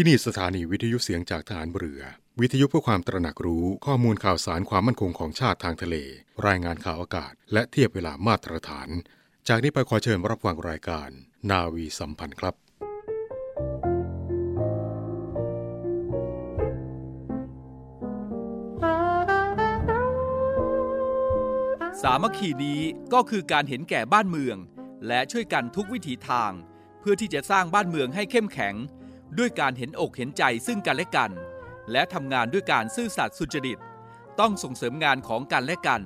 ที่นี่สถานีวิทยุเสียงจากฐานเรือ วิทยุเพื่อความตระหนักรู้ข้อมูลข่าวสารความมั่นคงของชาติทางทะเล รายงานข่าวอากาศ และเทียบเวลามาตรฐาน จากนี้ไปขอเชิญรับฟังรายการ นาวีสัมพันธ์ครับสามัคคีนี้ก็คือการเห็นแก่บ้านเมือง และช่วยกันทุกวิถีทาง เพื่อที่จะสร้างบ้านเมืองให้เข้มแข็ง ด้วยการเห็นอกเห็นใจซึ่งกันและกัน และทำงานด้วยการซื่อสัตย์สุจริต ต้องส่งเสริมงานของกันและกัน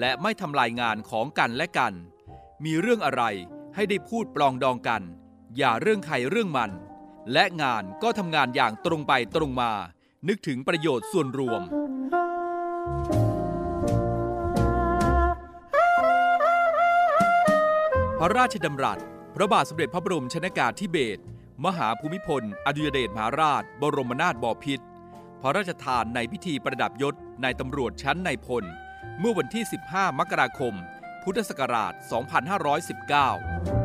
และไม่ทำลายงานของกันและกัน มีเรื่องอะไรให้ได้พูดปลองดองกัน อย่าเรื่องใครเรื่องมัน และงานก็ทำงานอย่างตรงไปตรงมา นึกถึงประโยชน์ส่วนรวม พระราชดำรัส พระบาทสมเด็จพระบรมชนากาธิเบศร มหาภูมิพล อดุยเดชมหาราช บรมนาถบพิตรพระราชทานในพิธีประดับยศในตำรวจชั้นในพล เมื่อวันที่ 15 มกราคม พุทธศักราช 2519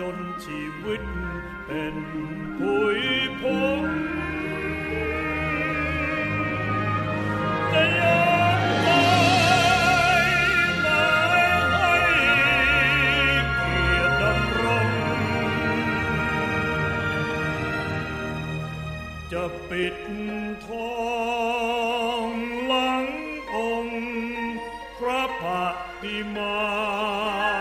จนชีวิตเป็นผุยพงจะยอมตายมาให้เกียรติดำรงจะปิดทองหลังองค์พระปฏิมา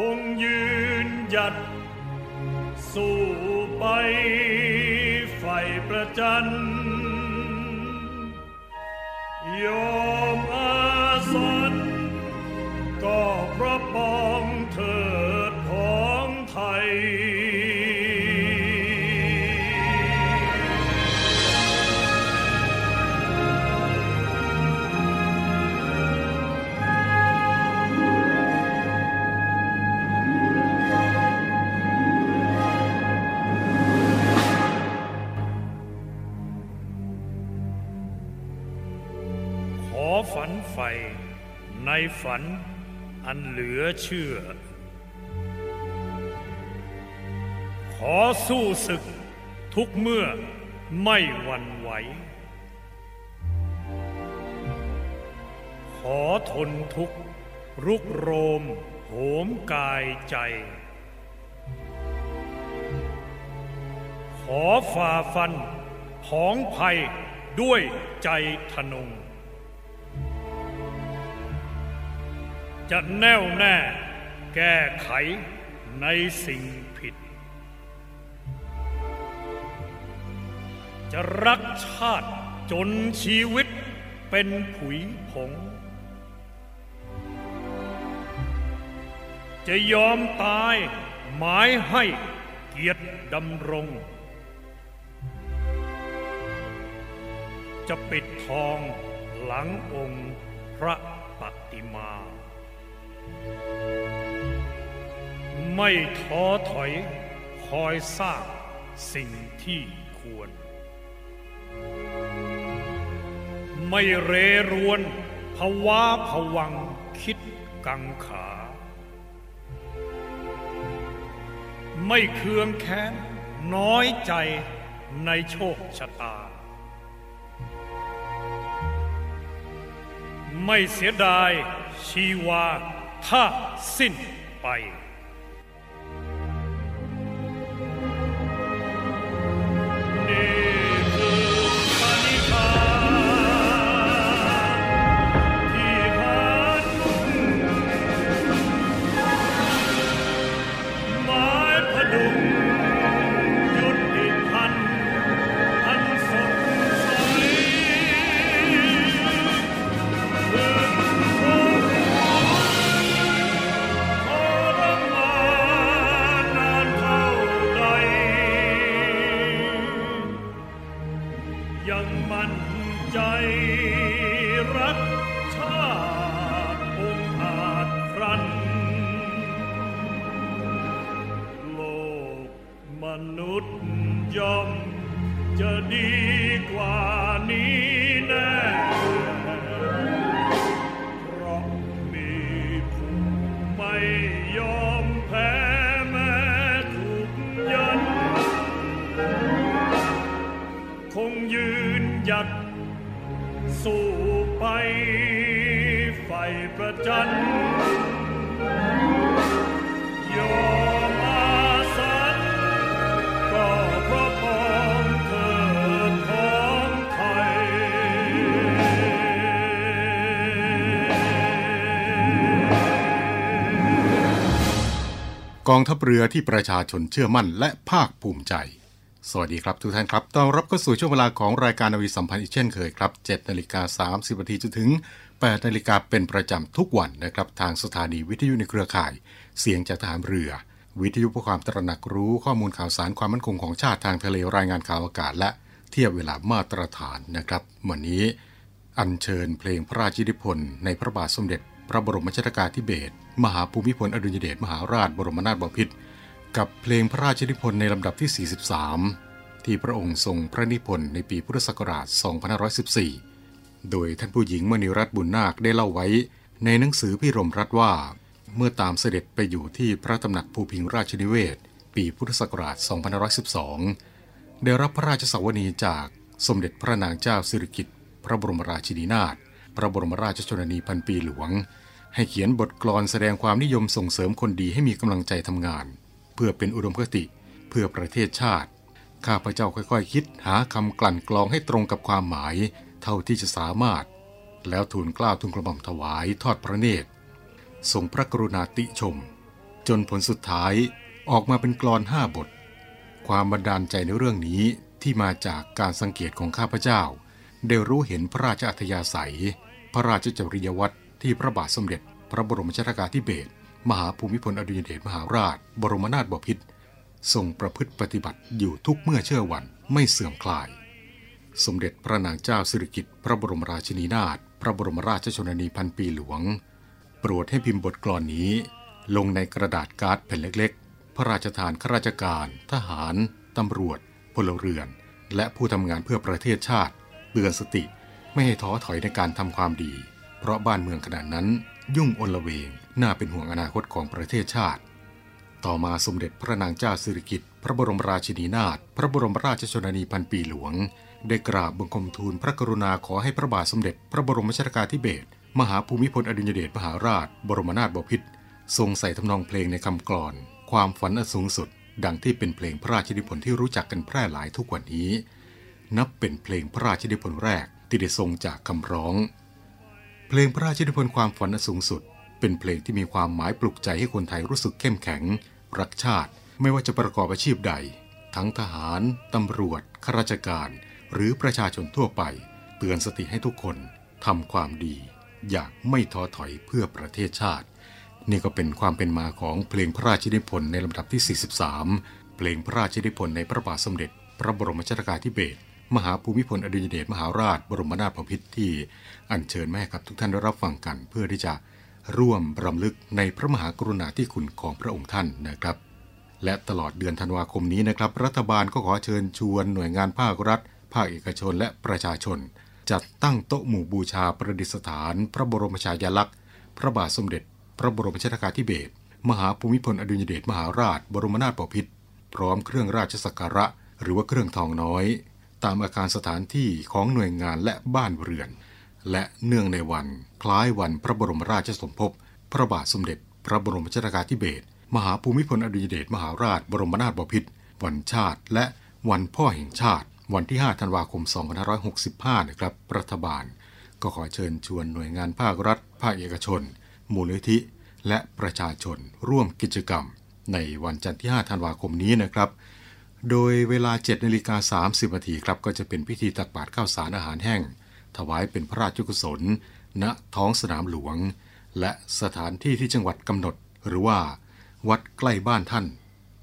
คงยืนหยัด สู้ไปไฟประจันยอมอาสันก็เพราะปอ ฝันอันเหลือเชื่อ ขอสู้ศึกทุกเมื่อไม่หวั่นไหว ขอทนทุกข์รุกโรมโหมกายใจ ขอฝ่าฟันผองภัยด้วยใจทนง จะแน่วแน่แก้ไขในสิ่งผิด จะรักชาติจนชีวิตเป็นผุยผง จะยอมตายหมายให้เกียรติดำรง จะปิดทองหลังองค์พระปฏิมา ไม่ท้อถอยคอยสร้างสิ่งที่ควร ไม่เรรวนภาวะผวังคิดกังขา ไม่เคืองแค้นน้อยใจในโชคชะตา ไม่เสียดายชีวา ถ้าสิ้ ใองทัพเรือที่ประชาชนเชื่อมั่นและภาคภูมิใจ สวัสดีครับทุกท่านครับ ต้อนรับเข้าสู่ช่วงเวลาของรายการนาวีสัมพันธ์อีกเช่นเคยครับ7นาฬิกา30นาทีจนถึง8นาฬิกาเป็นประจำทุกวันนะครับ ทางสถานีวิทยุในเครือข่าย เสียงจากทหารเรือ วิทยุเพื่อความตระหนักรู้ข้อมูลข่าวสารความมั่นคงของชาติทางทะเลรายงานข่าวอากาศ และเทียบเวลามาตรฐานนะครับวันนี้อัญเชิญเพลงพระราชนิพนธ์ในพระบาทสมเด็จ พระบรมชนกาธิเบศร มหาภูมิพลอดุลยเดชมหาราชบรมนาถบพิตรกับเพลงพระราชนิพนธ์ในลำดับที่ 43 ที่พระองค์ทรงพระนิพนธ์ในปีพุทธศักราช 2514 โดยท่านผู้หญิงมณีรัตน์บุญนาคได้เล่าไว้ ในหนังสือพิรมรัตว่า เมื่อตามเสด็จไปอยู่ที่พระตำหนักภูพิงราชนิเวศ ปีพุทธศักราช 2512 ได้รับพระราชสวนีจากสมเด็จพระนางเจ้าสิริกิติ์พระบรมราชินีนาถพระบรมราชชนนีพันปีหลวง ให้เขียนบทกลอนแสดงความนิยมส่งเสริมคนดีให้มีกำลังใจทำงาน เพื่อเป็นอุดมคติ เพื่อประเทศชาติ ข้าพเจ้าค่อยๆคิด หาคำกลั่นกรองให้ตรงกับความหมาย เท่าที่จะสามารถ แล้วทูลกล้าวทูลกระหม่อมถวายทอดพระเนตรทรงพระกรุณาติชม จนผลสุดท้ายออกมาเป็นกลอนห้าบท ความบันดาลใจในเรื่องนี้ที่มาจากการสังเกตของข้าพเจ้า ได้รู้เห็นพระราชอัธยาศัย พระราชจริยวัตร ที่พระบาทสมเด็จ พระบรมชนากาธิเบศรมหาภูมิพลอดุลยเดชมหาราช บรมนาถบพิตรทรงประพฤติปฏิบัติอยู่ทุกเมื่อเชื่อวันไม่เสื่อมคลาย สมเด็จพระนางเจ้าสิริกิติ์พระบรมราชินีนาถพระบรมราชชนนีพันปีหลวง โปรดให้พิมพ์บทกลอนนี้ ลงในกระดาษการ์ดแผ่นเล็ก ๆ พระราชทานข้าราชการ ทหาร ตำรวจ พลเรือน และผู้ทำงานเพื่อประเทศชาติเตือนสติ ไม่ให้ท้อถอยในการทำความดี ราะบ้านเมืองขณะนั้นยุ่งอนละเวงน่าเป็นห่วงอนาคตของประเทศชาติ ต่อมาสมเด็จพระนางเจ้าสิริกิติ์พระบรมราชินีนาถพระบรมราชชนนีพันปีหลวง ได้กราบบังคมทูลพระกรุณาขอให้พระบาทสมเด็จ พระบรมชนกาธิเบศรมหาภูมิพลอดุลยเดชมหาราช บรมนาถบพิตรทรงใส่ทำนองเพลงในคำกลอน ความฝันอันสูงสุด ดังที่เป็นเพลงพระราชนิพนธ์ที่รู้จักกันแพร่หลายทุกวันนี้ นับเป็นเพลงพระราชนิพนธ์แรกที่ได้ทรงจากคำร้อง เพลงพระราชนิพนธ์ความฝันอันสูงสุด เป็นเพลงที่มีความหมายปลุกใจให้คนไทยรู้สึกเข้มแข็ง รักชาติ ไม่ว่าจะประกอบอาชีพใด ทั้งทหาร ตำรวจข้าราชการ หรือประชาชนทั่วไป เตือนสติให้ทุกคนทำความดี อย่างไม่ท้อถอยเพื่อประเทศชาติ นี่ก็เป็นความเป็นมาของเพลงพระราชนิพนธ์ในลำดับที่ 43 เพลงพระราชนิพนธ์ในพระบาทสมเด็จ พระบรมชนกาธิเบศรมหาภูมิพลอดุลยเดชมหาราชบรมนาถบพิตรที่ อัญเชิญแม่กับทุกท่านได้รับฟังกัน เพื่อที่จะร่วมรำลึกในพระมหากรุณาธิคุณของพระองค์ท่านนะครับ และตลอดเดือนธันวาคมนี้นะครับ รัฐบาลก็ขอเชิญชวนหน่วยงานภาครัฐ ภาคเอกชนและประชาชน จัดตั้งโต๊ะหมู่บูชาประดิษฐาน พระบรมฉายาลักษณ์ พระบาทสมเด็จ พระบรมชนกาธิเบศรมหาภูมิพลอดุลยเดชมหาราช บรมนาถบพิตรพร้อมเครื่องราชสักการะ หรือว่าเครื่องทองน้อย ตามอาคารสถานที่ของหน่วยงานและบ้านเรือน และเนื่องในวัน คล้ายวันพระบรมราชสมภพ พระบาทสมเด็จ พระบรมชนกาธิเบศรมหาภูมิพลอดุลยเดชมหาราช บรมนาถบพิตรวันชาติ และวันพ่อแห่งชาติ วันที่ 5 ธันวาคม 2565 นะครับรัฐบาล ก็ขอเชิญชวนหน่วยงานภาครัฐ ภาคเอกชน มูลนิธิ และประชาชน ร่วมกิจกรรม ในวันจันทร์ที่ 5 ธันวาคมนี้นะครับโดยเวลา7นาฬิกา30นาทีครับก็จะเป็นพิธีตักบาตรข้าวสารอาหารแห้ง ถวายเป็นพระราชกุศล ณท้องสนามหลวง และสถานที่ที่จังหวัดกำหนด หรือว่า วัดใกล้บ้านท่าน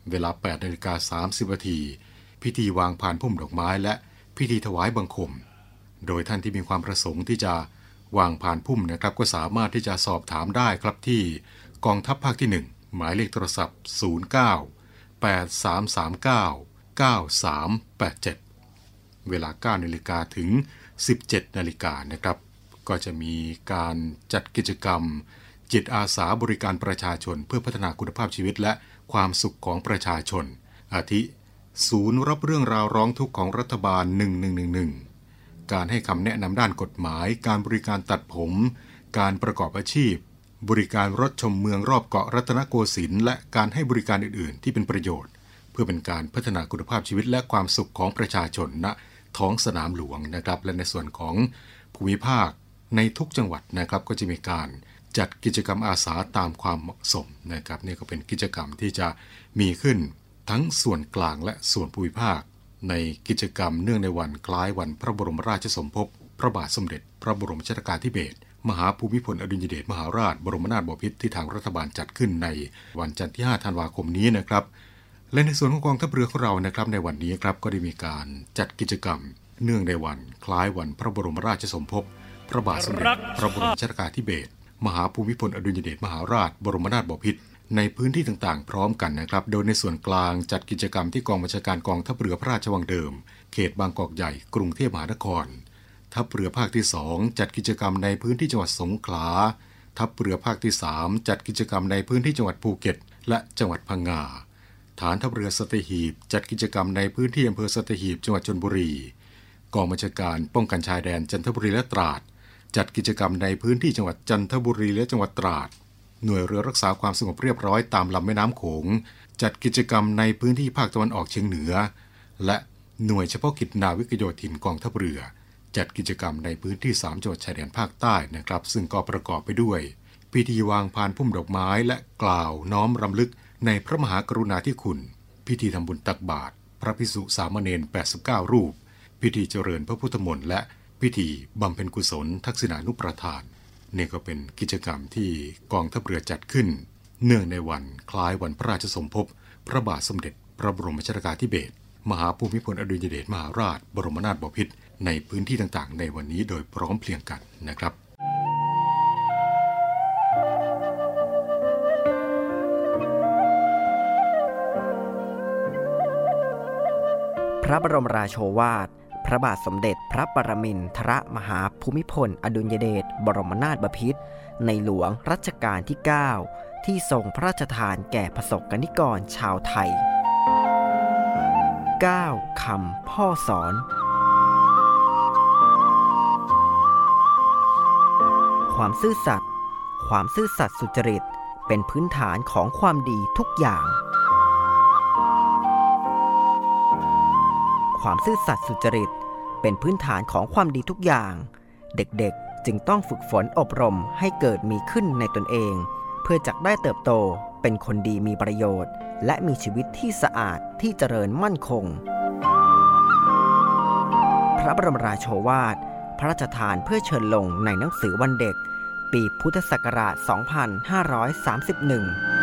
เวลา8นาฬิกา30นาทีพิธีวางผ่านพุ่มดอกไม้และพิธีถวายบังคม โดยท่านที่มีความประสงค์ที่จะวางผ่านพุ่มนะครับ ก็สามารถที่จะสอบถามได้ครับที่กองทัพภาคที่ 1 หมายเลขโทรศัพท์ 09 8339 9387 เวลา9นาฬิกาถึง 17 นาฬิกานะครับ ก็จะมีการจัดกิจกรรม จิตอาสาบริการประชาชน เพื่อพัฒนาคุณภาพชีวิตและความสุขของประชาชน อาทิ ศูนย์รับเรื่องราวร้องทุกข์ของรัฐบาล 1111 การให้คำแนะนำด้านกฎหมาย การบริการตัดผม การประกอบอาชีพ บริการรถชมเมืองรอบเกาะรัตนโกสินทร์และการให้บริการอื่น ๆ ที่เป็นประโยชน์ เพื่อเป็นการพัฒนาคุณภาพชีวิตและความสุขของประชาชนณ ท้องสนามหลวงนะครับ และในส่วนของภูมิภาคในทุกจังหวัดนะครับก็จะมีการจัดกิจกรรมอาสาตามความเหมาะสมนะครับนี่ก็เป็นกิจกรรมที่จะมีขึ้นทั้งส่วนกลางและส่วนภูมิภาค ในกิจกรรมเนื่องในวันคล้ายวันพระบรมราชสมภพพระบาทสมเด็จ พระบรมชนกาธิเบศรมหาภูมิพลอดุลยเดชมหาราช บรมนาถบพิตรที่ทางรัฐบาลจัดขึ้นในวันจันทร์ที่ 5 ธันวาคมนี้นะครับ และในส่วนของกองทัพเรือของเรานะครับในวันนี้ครับก็ได้มีการจัดกิจกรรม เนื่องในวัน คล้ายวันพระบรมราชสมภพพระบาทสมเด็จพระบรมชนกาธิเบศรมหาภูมิพลอดุลยเดชมหาราช บรมนาถบพิตรในพื้นที่ต่างๆ พร้อมกันนะครับ โดยในส่วนกลางจัดกิจกรรมที่กองบัญชาการกองทัพเรือพระราชวังเดิม เขตบางกอกใหญ่กรุงเทพมหานคร ทัพเรือภาคที่ 2 จัดกิจกรรมในพื้นที่จังหวัดสงขลา ทัพเรือภาคที่ 3 จัดกิจกรรมในพื้นที่จังหวัดภูเก็ต และจังหวัดพังงา ฐานทัพเรือสัตหีบ จัดกิจกรรมในพื้นที่อำเภอสัตหีบจังหวัดชลบุรี กองบัญชาการป้องกันชายแดนจันทบุรีและตราด จัดกิจกรรมในพื้นที่จังหวัดจันทบุรีและจังหวัดตราด หน่วยเรือรักษาความสงบเรียบร้อยตามลำแม่น้ำโขง จัดกิจกรรมในพื้นที่ภาคตะวันออกเฉียงเหนือ และหน่วยเฉพาะกิจนาวิกโยธินกองทัพเรือ จัดกิจกรรมในพื้นที่ 3 จังหวัดชายแดนภาคใต้นะครับ ซึ่งก็ประกอบไปด้วย พิธีวางพานพุ่มดอกไม้และกล่าวน้อมรำลึก ในพระมหากรุณาธิคุณ พิธีทำบุญตักบาตรพระพิสุสามเณร89 รูป พิธีเจริญพระพุทธมนต์และพิธีบำเพ็ญกุศล ทักษิณานุประทานนี่ก็เป็นกิจกรรมที่กองทัพเรือจัดขึ้น เนื่องในวันคล้ายวันพระราชสมภพ พระบาทสมเด็จ พระบรมชนกาธิเบศรมหาภูมิพลอดุลยเดชมหาราช บรมนาถบพิตรในพื้นที่ต่างๆ ในวันนี้โดยพร้อมเพรียงกันนะครับ พระบรมราโชวาท พระบาทสมเด็จพระปรมินทรมหาภูมิพล อดุลยเดชบรมนาถบพิตรในหลวงรัชกาลที่ 9 ที่ทรงพระราชทานแก่ประสบกนิกรชาวไทย 9. คำพ่อสอนความซื่อสัตย์ ความซื่อสัตย์สุจริต เป็นพื้นฐานของความดีทุกอย่าง ความซื่อสัตย์สุจริต เป็นพื้นฐานของความดีทุกอย่าง เด็กๆจึงต้องฝึกฝนอบรมให้เกิดมีขึ้นในตนเอง เพื่อจักได้เติบโตเป็นคนดีมีประโยชน์ และมีชีวิตที่สะอาดที่เจริญมั่นคง พระบรมราโชวาท พระราชทานเพื่อเชิญลงในหนังสือวันเด็ก ปีพุทธศักราช 2531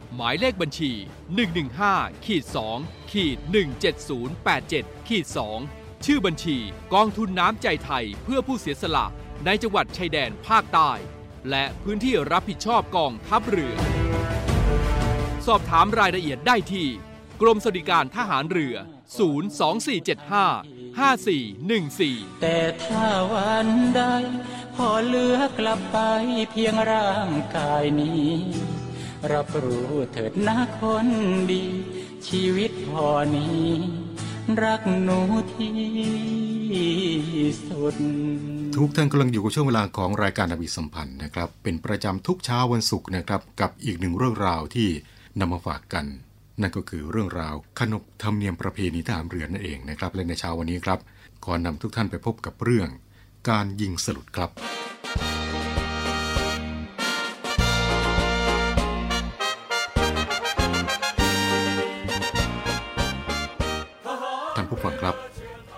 หมายเลขบัญชี 115ขีด2ขีด17087ขีด2ชื่อบัญชีกองทุนน้ำใจไทยเพื่อผู้เสียสละในจังหวัดชายแดนภาคใต้ และพื้นที่รับผิดชอบกองทัพเรือ สอบถามรายละเอียดได้ที่ กรมสวัสดิการทหารเรือ 02475 5414 แต่ถ้าวันใดพอเหลือกลับไปเพียงร่างกายนี้ รับรู้เถิดนะคนดี ชีวิตพอนี้ รักหนูที่สุด ทุกท่านกำลังอยู่กับช่วงเวลาของรายการนาวีสัมพันธ์นะครับ เป็นประจำทุกเช้าวันศุกร์นะครับ กับอีกหนึ่งเรื่องราวที่นำมาฝากกัน นั่นก็คือเรื่องราวขนบธรรมเนียมประเพณีทหารเรือนั่นเองนะครับและในเช้าวันนี้ครับขอนำทุกท่านไปพบกับเรื่อง การยิงสลุดครับ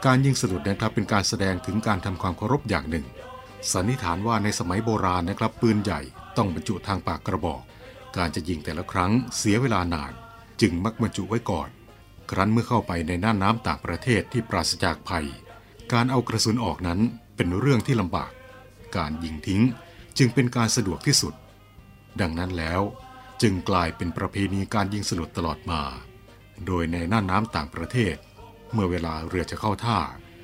การยิงสลุดนะครับเป็นการแสดงถึงการทำความเคารพอย่างหนึ่ง สันนิษฐานว่าในสมัยโบราณนะครับ ปืนใหญ่ต้องบรรจุทางปากกระบอก การจะยิงแต่ละครั้งเสียเวลานาน จึงมักบรรจุไว้ก่อน ครั้นเมื่อเข้าไปในน่านน้ำต่างประเทศที่ปราศจากภัย การเอากระสุนออกนั้นเป็นเรื่องที่ลำบาก การยิงทิ้งจึงเป็นการสะดวกที่สุด ดังนั้นแล้วจึงกลายเป็นประเพณีการยิงสลุดตลอดมา โดยในน่านน้ำต่างประเทศ เมื่อเวลาเรือจะเข้าท่า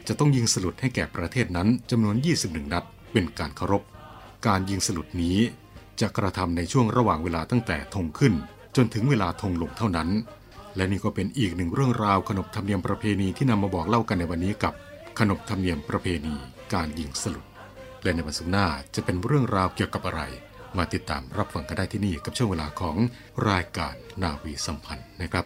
จะต้องยิงสลุดให้แก่ประเทศนั้นจำนวน 21 นัด เป็นการเคารพ การยิงสลุดนี้จะกระทำในช่วงระหว่างเวลาตั้งแต่ธงขึ้น จนถึงเวลาธงลงเท่านั้น และนี่ก็เป็นอีกหนึ่งเรื่องราวขนบธรรมเนียมประเพณีที่นำมาบอกเล่ากันในวันนี้กับขนบธรรมเนียมประเพณีการยิงสลุด และในวันศุกร์หน้าจะเป็นเรื่องราวเกี่ยวกับอะไร มาติดตามรับฟังกันได้ที่นี่กับช่วงเวลาของรายการนาวีสัมพันธ์นะครับ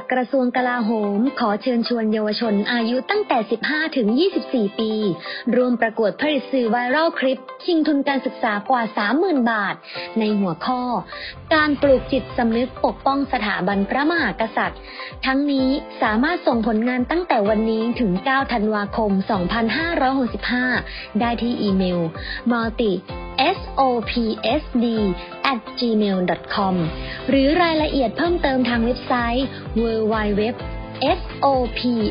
กงานปลัดกระทรวงกลาโหม ขอเชิญชวนเยาวชนอายุตั้งแต่ 15 ถึง 24 ปี ร่วมประกวดผลิตสื่อไวรัลคลิป ชิงทุนการศึกษากว่า 30,000 บาท ในหัวข้อ การปลูกจิตสำนึกปกป้องสถาบันพระมหากษัตริย์ ทั้งนี้สามารถส่งผลงานตั้งแต่วันนี้ถึง 9 ธันวาคม 2565 ได้ที่อีเมล multi sopsd at gmail.com หรือรายละเอียดเพิ่มเติมทางเว็บไซต์ www sopsd.mod.go.th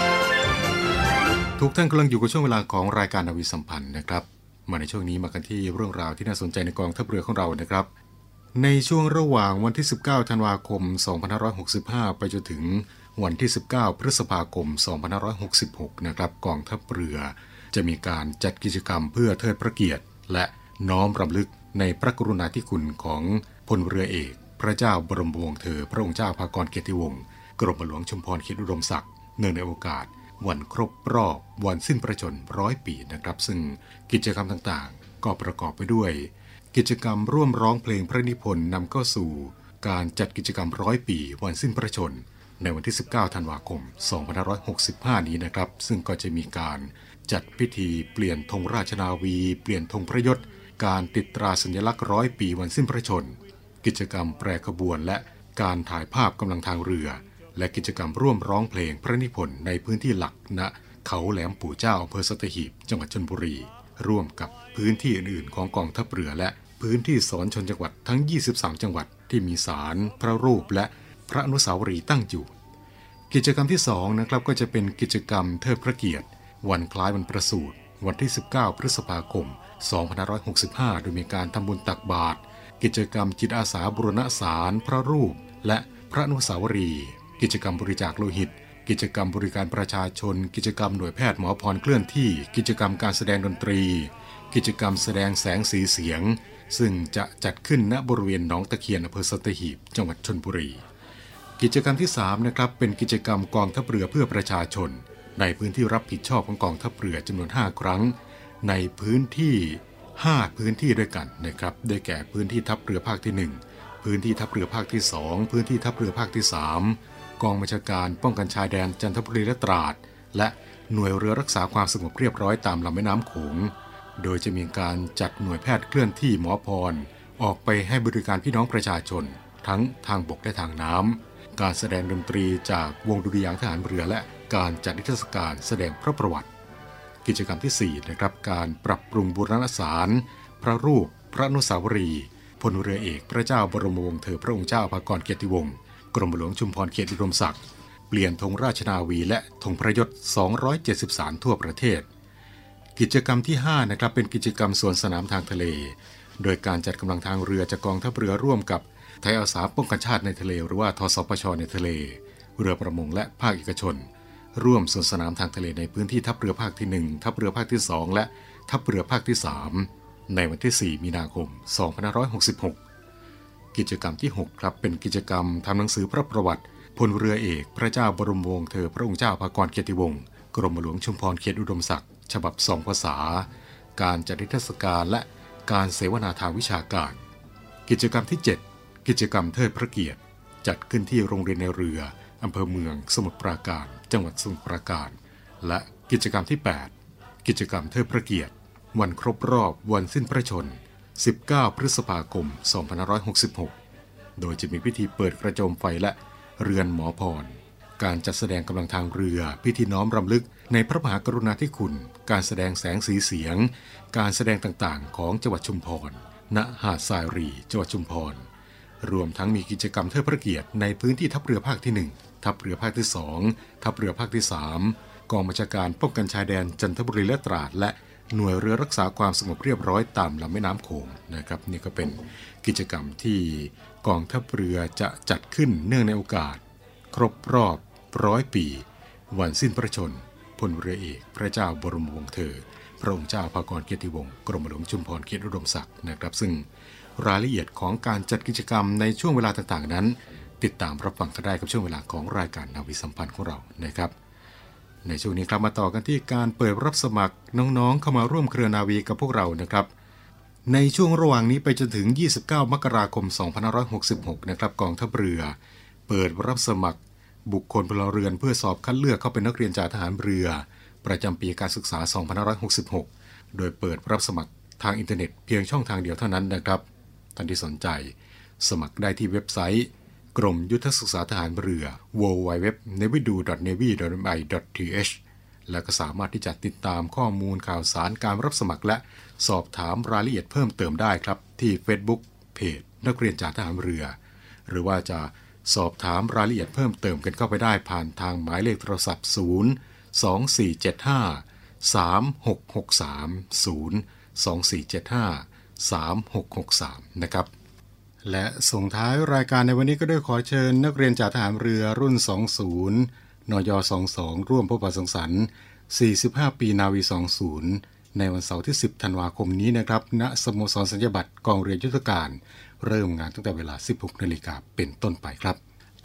ทุกท่านกำลังอยู่กับช่วงเวลาของรายการนาวีสัมพันธ์นะครับ มาในช่วงนี้มากันที่เรื่องราวที่น่าสนใจในกองทัพเรือของเรานะครับ ในช่วงระหว่างวันที่ 19 ธันวาคม 2565 ไปจนถึงวันที่ 19 พฤษภาคม 2566 นะครับกองทัพเรือ จะมีการจัดกิจกรรมเพื่อเทิดพระเกียรติ และน้อมรำลึกในพระกรุณาธิคุณของพลเรือเอก พระเจ้าบรมวงศ์เธอ พระองค์เจ้าพากรเกียรติวงศ์กรมหลวงชุมพรเขตอุดมศักดิ์เนื่องในโอกาส วันครบรอบวันสิ้นพระชนร้อยปีนะครับ ซึ่งกิจกรรมต่างๆ ก็ประกอบไปด้วย กิจกรรมร่วมร้องเพลงพระนิพนธ์นำเข้าสู่ การจัดกิจกรรมร้อยปีวันสิ้นพระชน ในวันที่ 19 ธันวาคม 2565 นี้นะครับ ซึ่งก็จะมีการจัดพิธีเปลี่ยนธงราชนาวี เปลี่ยนธงพระยศ การติดตราสัญลักษณ์ร้อยปีวันสิ้นพระชน กิจกรรมแปรขบวนและการถ่ายภาพกำลังทางเรือ และกิจกรรมร่วมร้องเพลงพระนิพนธ์ในพื้นที่หลักณเขาแหลมปู่เจ้าอำเภอสัตหีบจังหวัดชลบุรี ร่วมกับพื้นที่อื่นๆ ของกองทัพเรือและพื้นที่สอนชนจังหวัดทั้ง 23 จังหวัดที่มีศาลพระรูปและพระอนุสาวรีย์ตั้งอยู่ กิจกรรมที่2นะครับก็จะเป็นกิจกรรมเทิดพระเกียรติ วันคล้ายวันประสูติวันที่ 19 พฤษภาคม 2565 โดยมีการทำบุญตักบาตรกิจกรรมจิตอาสาบุรณสารพระรูป และพระอนุสาวรีย์ กิจกรรมบริจาคโลหิต กิจกรรมบริการประชาชน กิจกรรมหน่วยแพทย์หมอพรเคลื่อนที่ กิจกรรมการแสดงดนตรี กิจกรรมแสดงแสงสีเสียง ซึ่งจะจัดขึ้นณบริเวณหนองตะเคียนอำเภอสัตหีบ จังหวัดชลบุรี กิจกรรมที่3นะครับเป็นกิจกรรมกองทัพเรือเพื่อประชาชน ในพื้นที่รับผิดชอบของกองทัพเรือจำนวน 5 ครั้ง ในพื้นที่ 5 พื้นที่ด้วยกันนะครับได้แก่พื้นที่ทัพเรือภาคที่ 1 พื้นที่ทัพเรือภาคที่ 2 พื้นที่ทัพเรือภาคที่ 3 กองบัญชาการป้องกันชายแดนจันทบุรีและตราด และหน่วยเรือรักษาความสงบเรียบร้อยตามลำแม่น้ำโขง โดยจะมีการจัดหน่วยแพทย์เคลื่อนที่หมอพร ออกไปให้บริการพี่น้องประชาชน ทั้งทางบกและทางน้ำ การแสดงดนตรีจากวงดุริยางทหารเรือและการจัดนิทรรศการแสดงพระประวัติ กิจกรรมที่4นะครับการปรับปรุงบูรณสาร พระรูป พระนุสาวรีพลเรือเอกพระเจ้าบรมวงศ์เธอพระองค์เจ้าพากรเกียรติวงศ์ กรมหลวงชุมพรเขตอุดมศักดิ์เปลี่ยนธงราชนาวีและธงพระยศ 273 ทั่วประเทศ กิจกรรมที่ 5 นะครับ เป็นกิจกรรมสวนสนามทางทะเล โดยการจัดกำลังทางเรือจากกองทัพเรือร่วมกับไทยอาสาป้องกันชาติในทะเล หรือว่าทสปชในทะเล เรือประมงและภาคเอกชน ร่วมสวนสนามทางทะเลในพื้นที่ทัพเรือภาคที่ 1 ทัพเรือภาคที่ 2 และทัพเรือภาคที่ 3 ในวันที่ 4 มีนาคม 2566 กิจกรรมที่ 6 ครับเป็นกิจกรรมทำหนังสือพระประวัติพลเรือเอก พระเจ้าบรมวงศ์เธอพระองค์เจ้าพากรเกียรติวงศ์กรมหลวงชุมพรเขตอุดมศักดิ์ฉบับสองภาษา การจัดนิทรรศการและการเสวนาทางวิชาการ กิจกรรมที่ 7 กิจกรรมเทิดพระเกียรติ จัดขึ้นที่โรงเรียนในเรืออำเภอเมือง สมุทรปราการ จังหวัดสมุทรปราการ และกิจกรรมที่ 8 กิจกรรมเทิดพระเกียรติ วันครบรอบวันสิ้นพระชนม์ 19 พฤษภาคม 2566 โดยจะมีพิธีเปิดกระโจมไฟและเรือนหมอพร การจัดแสดงกำลังทางเรือ พิธีน้อมรำลึกในพระมหากรุณาธิคุณ การแสดงแสงสีเสียง การแสดงต่างๆ ของจังหวัดชุมพร ณ หาดทรายรี จังหวัดชุมพร รวมทั้งมีกิจกรรมเทิดพระเกียรติในพื้นที่ทัพเรือภาคที่ 1 ทัพเรือภาคที่ 2 ทัพเรือภาคที่ 3 กองบัญชาการป้องกันชายแดนจันทบุรีและตราดและ หน่วยเรือรักษาความสงบเรียบร้อยตามลำแม่น้ำโขงนะครับนี่ก็เป็นกิจกรรมที่กองทัพเรือจะจัดขึ้นเนื่องในโอกาส ครบรอบร้อยปี วันสิ้นพระชนพลเรือเอกพระเจ้าบรมวงศ์เธอ พระองค์เจ้าภากรเกียรติวงศ์กรมหลวงชุมพรเขตอุดมศักดิ์นะครับ ซึ่งรายละเอียดของการจัดกิจกรรมในช่วงเวลาต่างๆ นั้น ติดตามรับฟังกันได้กับช่วงเวลาของรายการนาวิสัมพันธ์ของเรานะครับ ในช่วงนี้ครับมาต่อกันที่การเปิดรับสมัครน้องๆ เข้ามาร่วมเครือนาวีกับพวกเรานะครับ ในช่วงระหว่างนี้ไปจนถึง 29 มกราคม 2566 นะครับกองทัพเรือ เปิดรับสมัคร บุคคลพลเรือนเพื่อสอบคัดเลือกเข้าเป็นนักเรียนจ่าทหารเรือ ประจำปีการศึกษา 2566 โดยเปิดรับสมัครทางอินเทอร์เน็ตเพียงช่องทางเดียวเท่านั้นนะครับท่านที่สนใจ สมัครได้ที่เว็บไซต์ กรมยุทธศึกษาทหารเรือ www.navy.navy.th และก็สามารถที่จะติดตามข้อมูลข่าวสารการรับสมัครและสอบถามรายละเอียดเพิ่มเติมได้ครับ ที่ Facebook เพจ นักเรียนจ่าทหารเรือ หรือว่าจะสอบถามรายละเอียดเพิ่มเติมกันเข้าไปได้ผ่านทางหมายเลขโทรศัพท์ 0 2475 3663 0 2475 3663 นะครับ และส่งท้ายรายการในวันนี้ก็ด้วยขอเชิญนักเรียนจากทหารเรือรุ่น 20 นย 22 ร่วมพบปะสังสรรค์ 45 ปีนาวี 20 ในวันเสาร์ที่ 10 ธันวาคมนี้นะครับ ณ สโมสรสัญญบัตรกองเรือยุทธการ เริ่มงานตั้งแต่เวลา 16 นาฬิกาเป็นต้นไปครับ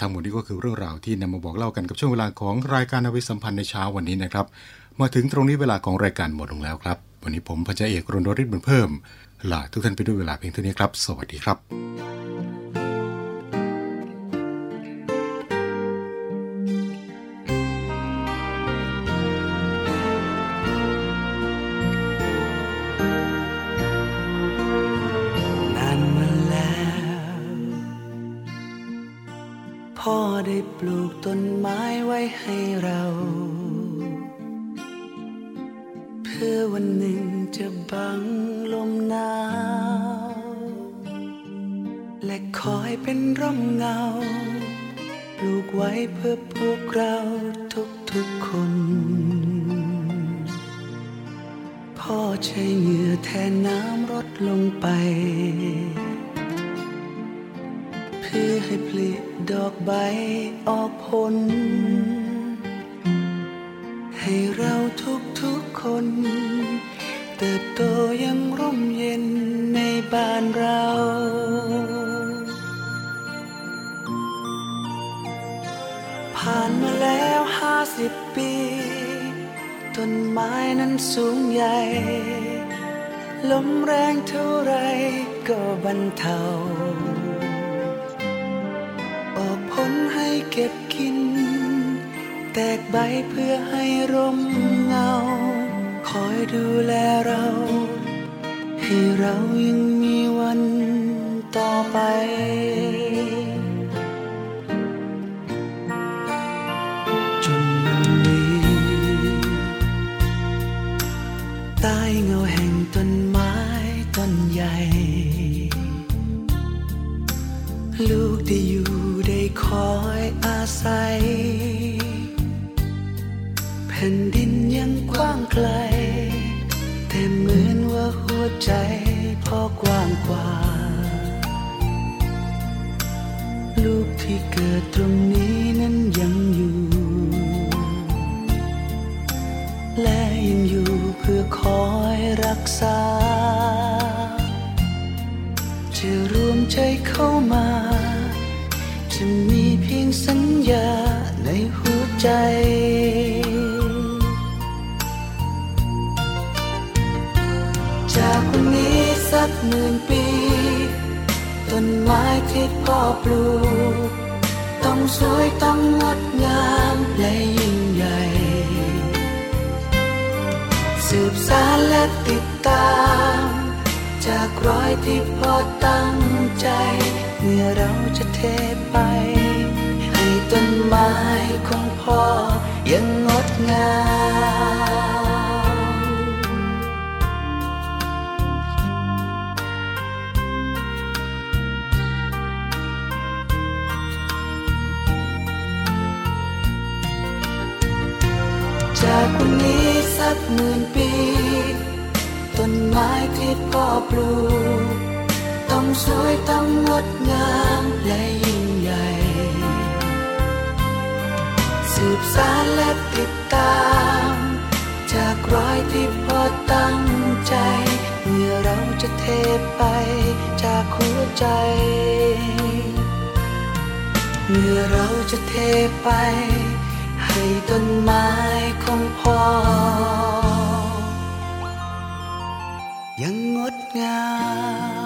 ทั้งหมดนี้ก็คือเรื่องราวที่นำมาบอกเล่ากันกับช่วงเวลาของรายการนาวิสัมพันธ์ในเช้าวันนี้นะครับ มาถึงตรงนี้เวลาของรายการหมดลงแล้วครับ วันนี้ผมพัชเอกรณริศบุญเพิ่ม ลาทุกท่านไปด้วยเวลาเพียงเท่านี้ครับ สวัสดีครับ ผ่านมาแล้วห้าสิบปี ต้นไม้นั้นสูงใหญ่ ลมแรงเท่าไรก็บรรเทาออกผลให้เก็บกิน แตกใบเพื่อให้ร่มเงา คอยดูแลเรา ให้เรายังมีวันต่อไป ลูกที่เกิดตรงนี้นั้นยังอยู่ และยังอยู่เพื่อคอยรักษา จะรวมใจเข้ามา จะมีเพียงสัญญาในหัวใจ ไม้ที่พ่อปลูก ต้องสวยต้องงดงามและยิ่งใหญ่ สืบสานและติดตามจจากรอยที่พ่อตั้งใจเมื่อเราจะเทไป ให้ต้นไม้ของพ่อยังงดงาม กหมื่นปี ต้นไม้ที่พ่อปลูก ต้องสวยต้องงดงามและยิ่งใหญ่ สืบสารและติดตาม จากรอยที่พ่อตั้งใจ เมื่อเราจะเทไปจากหัวใจ เมื่อเราจะเทไป ใส่ต้นไม้ของพ่อ ยังงดงาม